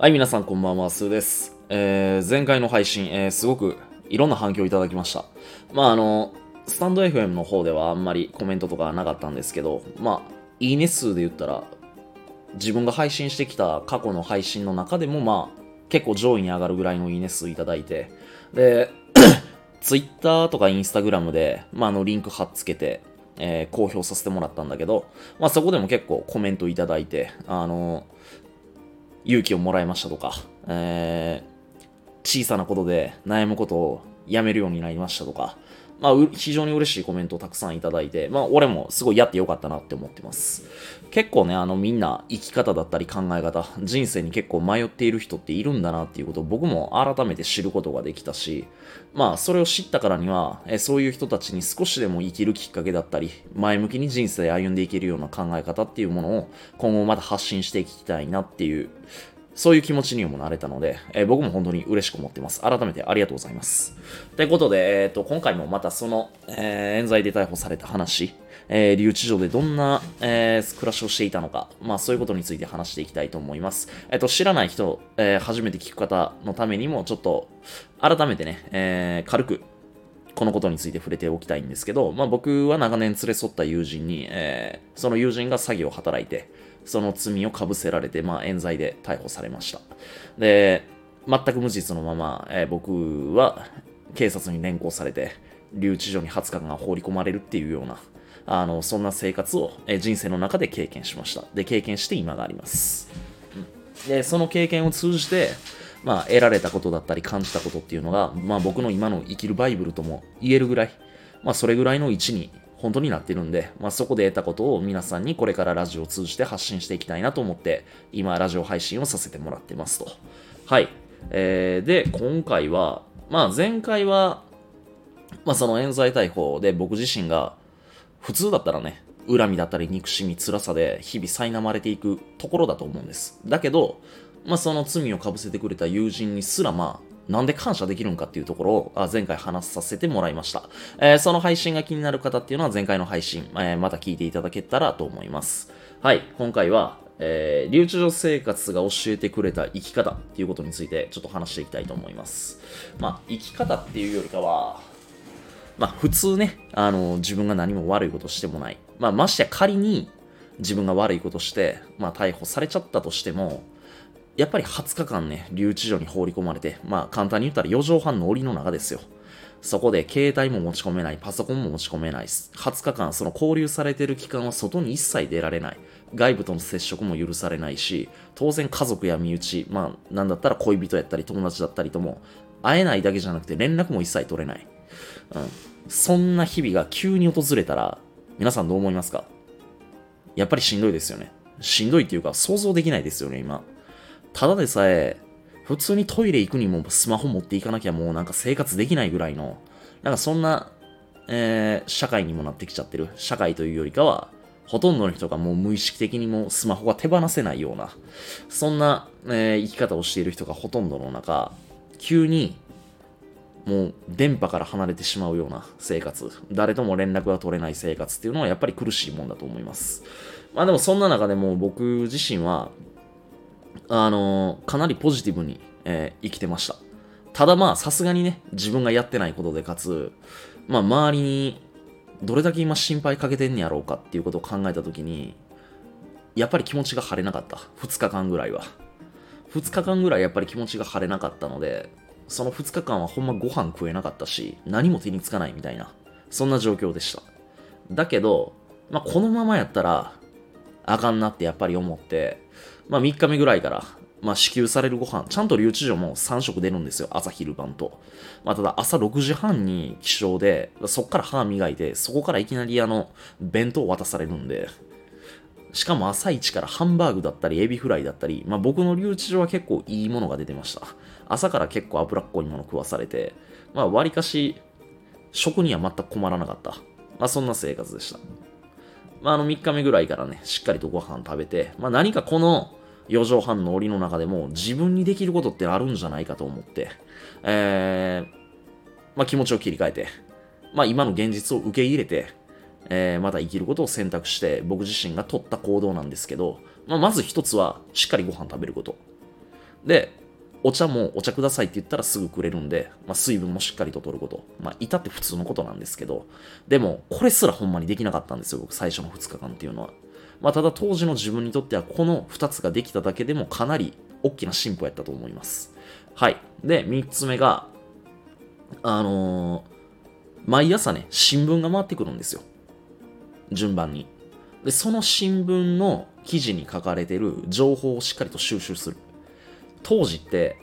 はい、皆さんこんばんは、スーです。えー、前回の配信、えー、すごくいろんな反響いただきました。まあ、あの、スタンド FM の方ではあんまりコメントとかなかったんですけど、まあ、いいね数で言ったら、自分が配信してきた過去の配信の中でも、まあ、結構上位に上がるぐらいのいいね数いただいて、で、Twitter とか Instagram で、まあ、あの、リンク貼っつけて、えー公表させてもらったんだけど、まあ、そこでも結構コメントいただいて、あの、勇気をもらいましたとか、えー小さなことで悩むことをやめるようになりましたとか、まあ、非常に嬉しいコメントをたくさんいただいて、まあ、俺もすごいやってよかったなって思ってます。結構ね、あの、みんな生き方だったり考え方、人生に結構迷っている人っているんだなっていうことを僕も改めて知ることができたし、まあ、それを知ったからには、えそういう人たちに少しでも生きるきっかけだったり、前向きに人生歩んでいけるような考え方っていうものを今後また発信していきたいなっていう、そういう気持ちにもなれたので、えー僕も本当に嬉しく思ってます。改めてありがとうございます。ということで、えっ、と、今回もまたその、えー冤罪で逮捕された話、えー留置所でどんな、え暮らしをしていたのか、まあそういうことについて話していきたいと思います。えっ、と、知らない人、え初めて聞く方のためにも、ちょっと、改めてね、え軽く、このことについて触れておきたいんですけど、まあ、僕は長年連れ添った友人に、えその友人が詐欺を働いて、その罪をかぶせられて、まあ、冤罪で逮捕されました。で、全く無実のまま、えー僕は警察に連行されて、留置所に20日間放り込まれるっていうような、あの、そんな生活を、えー人生の中で経験しました。で、経験して今があります。で、その経験を通じて、まあ、得られたことだったり感じたことっていうのが、まあ、僕の今の生きるバイブルとも言えるぐらい、まあ、それぐらいの位置に本当になってるんで、まあ、そこで得たことを皆さんにこれからラジオを通じて発信していきたいなと思って、今、ラジオ配信をさせてもらってますと。はい。えー、で、今回は、まあ、前回は、まあ、その冤罪逮捕で僕自身が、普通だったらね、恨みだったり憎しみ、辛さで日々苛まれていくところだと思うんです。だけど、まあ、その罪をかぶせてくれた友人にすら、まあ、なんで感謝できるんかっていうところを前回話させてもらいました、えーその配信が気になる方っていうのは前回の配信、えーまた聞いていただけたらと思います。はい、今回は、えー留置所生活が教えてくれた生き方っていうことについてちょっと話していきたいと思います。まあ、生き方っていうよりかは、まあ普通ね、あの、自分が何も悪いことしてもない。まあまして仮に自分が悪いことして、まあ逮捕されちゃったとしても、やっぱり20日間ね、留置所に放り込まれて、まあ簡単に言ったら4畳半の檻の中ですよ。そこで携帯も持ち込めない、パソコンも持ち込めない、20日間その交留されてる期間は外に一切出られない。外部との接触も許されないし、当然家族や身内、まあなんだったら恋人やったり友達だったりとも、会えないだけじゃなくて連絡も一切取れない。うん。そんな日々が急に訪れたら、皆さんどう思いますか？やっぱりしんどいですよね。しんどいっていうか想像できないですよね、今。ただでさえ、普通にトイレ行くにもスマホ持っていかなきゃもうなんか生活できないぐらいの、なんかそんな、えー社会にもなってきちゃってる。社会というよりかは、ほとんどの人がもう無意識的にもスマホが手放せないような、そんな、えー生き方をしている人がほとんどの中、急にもう電波から離れてしまうような生活、誰とも連絡が取れない生活っていうのはやっぱり苦しいもんだと思います。まあでもそんな中でも僕自身は、あのかなりポジティブに、えー生きてました。ただまあさすがにね、自分がやってないことでかつ、まあ周りにどれだけ今心配かけてんねやろうかっていうことを考えたときに、やっぱり気持ちが晴れなかった。2日間ぐらいは。2日間ぐらいやっぱり気持ちが晴れなかったので、その2日間はほんまご飯食えなかったし、何も手につかないみたいな、そんな状況でした。だけど、まあ、このままやったら、あかんなってやっぱり思って、まあ、3日目ぐらいから、まあ、支給されるご飯、ちゃんと留置所も3食出るんですよ。朝、昼、晩と。まあ、ただ朝6時半に起床で、そっから歯磨いて、そこからいきなりあの、弁当渡されるんで、しかも朝一からハンバーグだったりエビフライだったり、まあ、僕の留置所は結構いいものが出てました。朝から結構脂っこいもの食わされて、まあ割かし食には全く困らなかった。まあそんな生活でした。まああの3日目ぐらいからね、しっかりとご飯食べて、まあ何かこの4畳半の檻の中でも自分にできることってあるんじゃないかと思って、えー、まあ気持ちを切り替えて、まあ今の現実を受け入れて、えーまた生きることを選択して僕自身が取った行動なんですけど、まあ、まず一つはしっかりご飯食べること。で、お茶もお茶くださいって言ったらすぐくれるんで、まあ、水分もしっかりと取ること。まあ、いたって普通のことなんですけど、でも、これすらほんまにできなかったんですよ、僕、最初の2日間っていうのは。まあ、ただ当時の自分にとっては、この2つができただけでもかなり大きな進歩やったと思います。はい。で、3つ目が、あのー、毎朝ね、新聞が回ってくるんですよ。順番に。で、その新聞の記事に書かれてる情報をしっかりと収集する。当時って、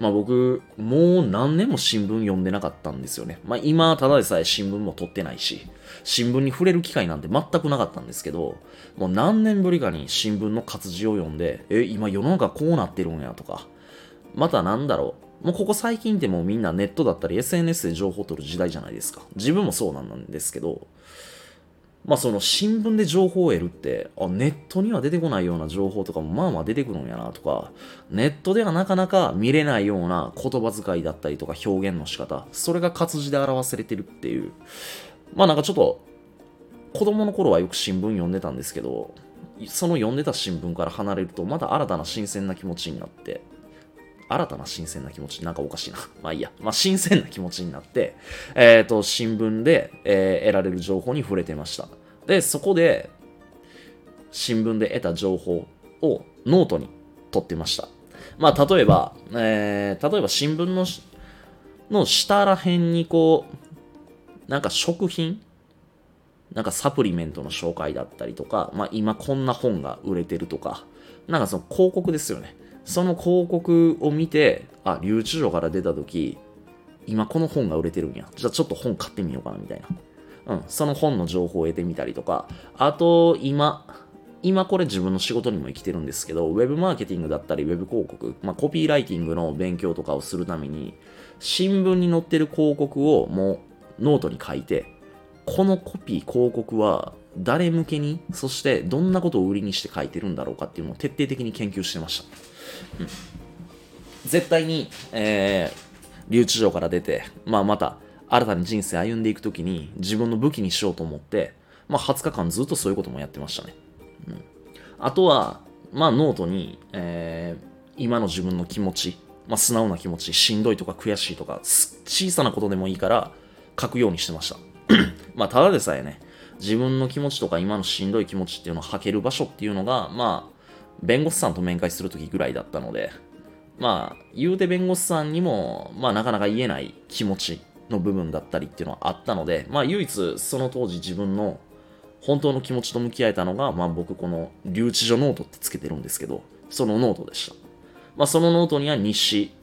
まあ僕、もう何年も新聞読んでなかったんですよね。まあ今、ただでさえ新聞も取ってないし、新聞に触れる機会なんて全くなかったんですけど、もう何年ぶりかに新聞の活字を読んで、え、今世の中こうなってるんやとか、またなんだろう、もうここ最近ってもうみんなネットだったり SNS で情報を取る時代じゃないですか。自分もそうなんですけど、まあその新聞で情報を得るって、あ、ネットには出てこないような情報とかもまあまあ出てくるんやなとか、ネットではなかなか見れないような言葉遣いだったりとか表現の仕方、それが活字で表されてるっていう。まあなんかちょっと、子供の頃はよく新聞読んでたんですけど、その読んでた新聞から離れるとまた新たな新鮮な気持ちになって、新たな新鮮な気持ち、なんかおかしいな。まあいいや。まあ新鮮な気持ちになって、えっ、ー、と、新聞で、えー、得られる情報に触れてました。で、そこで、新聞で得た情報をノートに取ってました。まあ例えば、えー、例えば新聞のの下ら辺にこう、なんか食品なんかサプリメントの紹介だったりとか、まあ今こんな本が売れてるとか、なんかその広告ですよね。その広告を見て、あ、留置所から出た時、今この本が売れてるんや。じゃあちょっと本買ってみようかなみたいな。うん、その本の情報を得てみたりとか、あと今、今これ自分の仕事にも生きてるんですけど、ウェブマーケティングだったり、ウェブ広告、まあ、コピーライティングの勉強とかをするために、新聞に載ってる広告をもうノートに書いて、このコピー、広告は誰向けに、そしてどんなことを売りにして書いてるんだろうかっていうのを徹底的に研究してました。絶対に、えー、留置場から出て、まあ、また新たに人生歩んでいくときに自分の武器にしようと思って、まあ、20日間ずっとそういうこともやってましたね。うん、あとは、まあ、ノートに、えー、今の自分の気持ち、まあ、素直な気持ち、しんどいとか悔しいとか、小さなことでもいいから書くようにしてました。まあ、ただでさえね、自分の気持ちとか今のしんどい気持ちっていうのを吐ける場所っていうのが、まあ、弁護士さんと面会するときぐらいだったので、まあ、言うて弁護士さんにも、まあ、なかなか言えない気持ちの部分だったりっていうのはあったので、まあ、唯一その当時自分の本当の気持ちと向き合えたのが、まあ、僕この留置所ノートってつけてるんですけど、そのノートでした。まあ、そのノートには日誌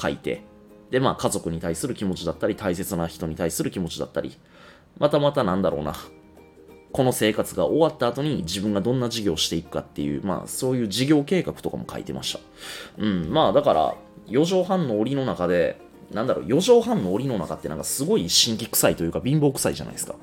書いて、で、まあ、家族に対する気持ちだったり、大切な人に対する気持ちだったり、またまたなんだろうな、この生活が終わった後に自分がどんな事業をしていくかっていう、まあそういう事業計画とかも書いてました。うん、まあだから、4畳半の檻の中で、なんだろう、4畳半の檻の中ってなんかすごい神秘臭いというか貧乏臭いじゃないですか。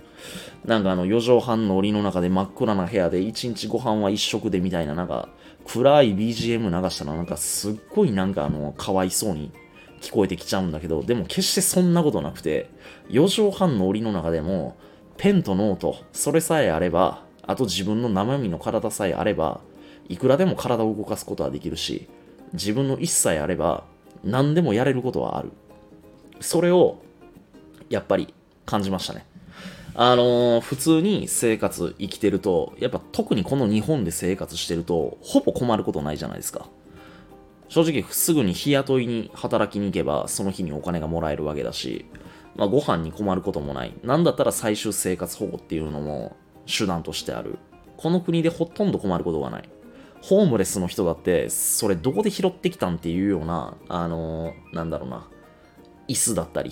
なんかあの4畳半の檻の中で真っ暗な部屋で1日ご飯は1食でみたいななんか暗い BGM 流したらなんかすっごいなんかあのかわいそうに聞こえてきちゃうんだけど、でも決してそんなことなくて、4畳半の檻の中でもペンとノート、それさえあれば、あと自分の生身の体さえあれば、いくらでも体を動かすことはできるし、自分の意思さえあれば、何でもやれることはある。それを、やっぱり感じましたね。あのー、普通に生活生きてると、やっぱ特にこの日本で生活してると、ほぼ困ることないじゃないですか。正直すぐに日雇いに働きに行けば、その日にお金がもらえるわけだし、まあ、ご飯に困ることもない。なんだったら最終生活保護っていうのも手段としてある。この国でほとんど困ることがない。ホームレスの人だって、それどこで拾ってきたんっていうような、あのー、なんだろうな、椅子だったり、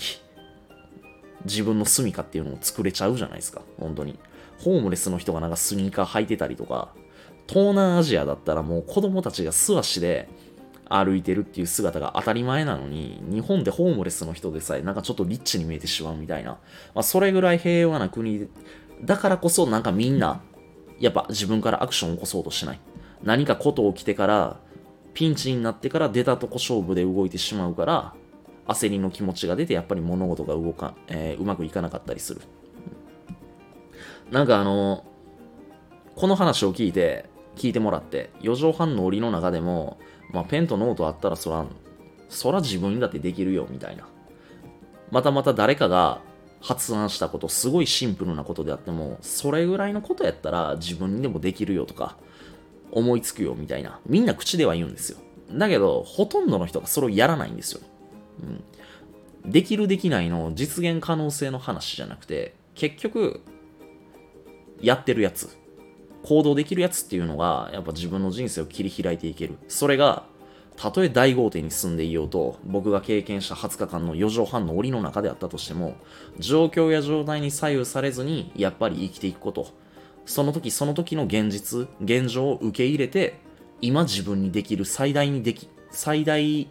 自分の住処っていうのを作れちゃうじゃないですか、本当に。ホームレスの人がなんかスニーカー履いてたりとか、東南アジアだったらもう子供たちが素足で歩いてるっていう姿が当たり前なのに、日本でホームレスの人でさえなんかちょっとリッチに見えてしまうみたいな。まあ、それぐらい平和な国だからこそなんかみんな、やっぱ自分からアクションを起こそうとしない。何かこと起きてから、ピンチになってから出たとこ勝負で動いてしまうから、焦りの気持ちが出てやっぱり物事が動か、えー、うまくいかなかったりする。なんかあの、この話を聞いて、聞いてもらって、4畳半の檻の中でも、まあ、ペンとノートあったらそら、そら自分にだってできるよ、みたいな。またまた誰かが発案したこと、すごいシンプルなことであっても、それぐらいのことやったら自分にでもできるよとか、思いつくよみたいな。みんな口では言うんですよ。だけど、ほとんどの人がそれをやらないんですよ。うん。できるできないの実現可能性の話じゃなくて、結局、やってるやつ、行動できるやつっていうのが、やっぱ自分の人生を切り開いていける。それが、たとえ大豪邸に住んでいようと、僕が経験した20日間の4畳半の檻の中であったとしても、状況や状態に左右されずに、やっぱり生きていくこと。その時その時の現実、現状を受け入れて、今自分にできる最大にでき、最大、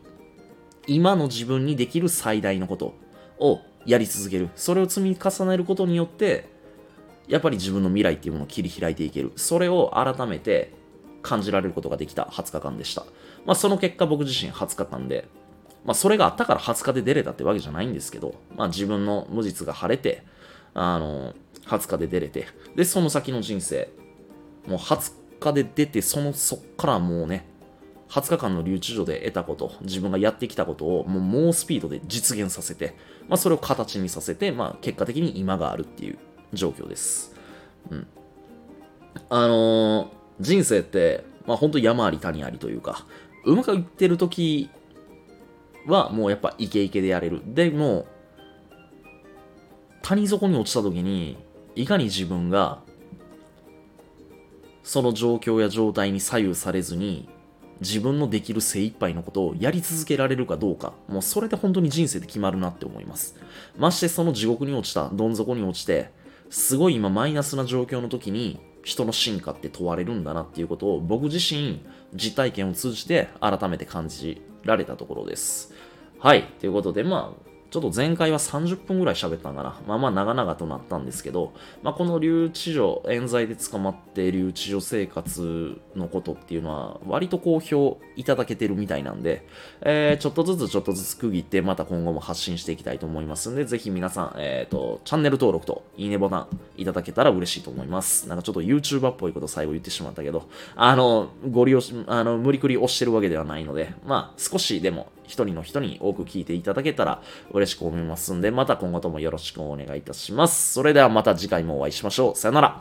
今の自分にできる最大のことをやり続ける。それを積み重ねることによって、やっぱり自分の未来っていうものを切り開いていける。それを改めて感じられることができた20日間でした。まあ、その結果僕自身20日間で、まあ、それがあったから20日で出れたってわけじゃないんですけど、まあ、自分の無実が晴れて、あの、20日で出れて、で、その先の人生、もう20日で出て、その、そっからもうね、20日間の留置所で得たこと、自分がやってきたことをもう猛スピードで実現させて、まあ、それを形にさせて、まあ、結果的に今があるっていう状況です。うん。あのー、人生って、まあ、本当山あり谷ありというか、うまくいってる時はもうやっぱイケイケでやれる。でも、谷底に落ちた時に、いかに自分がその状況や状態に左右されずに自分のできる精一杯のことをやり続けられるかどうか、もうそれで本当に人生で決まるなって思います。ましてその地獄に落ちた、どん底に落ちて、すごい今マイナスな状況の時に人の進化って問われるんだなっていうことを僕自身実体験を通じて改めて感じられたところです。はい。ということで、まあ、ちょっと前回は30分ぐらい喋ったんかな。まあまあ長々となったんですけど、まあこの留置所、冤罪で捕まって留置所生活のことっていうのは割と好評いただけてるみたいなんで、えー、ちょっとずつちょっとずつ区切ってまた今後も発信していきたいと思いますんで、ぜひ皆さん、えっ、ー、と、チャンネル登録といいねボタンいただけたら嬉しいと思います。なんかちょっと YouTuber っぽいこと最後言ってしまったけど、あの、ご利用し、あの、無理くり押してるわけではないので、まあ少しでも一人の人に多く聞いていただけたら嬉しく思いますんで、また今後ともよろしくお願いいたします。それではまた次回もお会いしましょう。さよなら。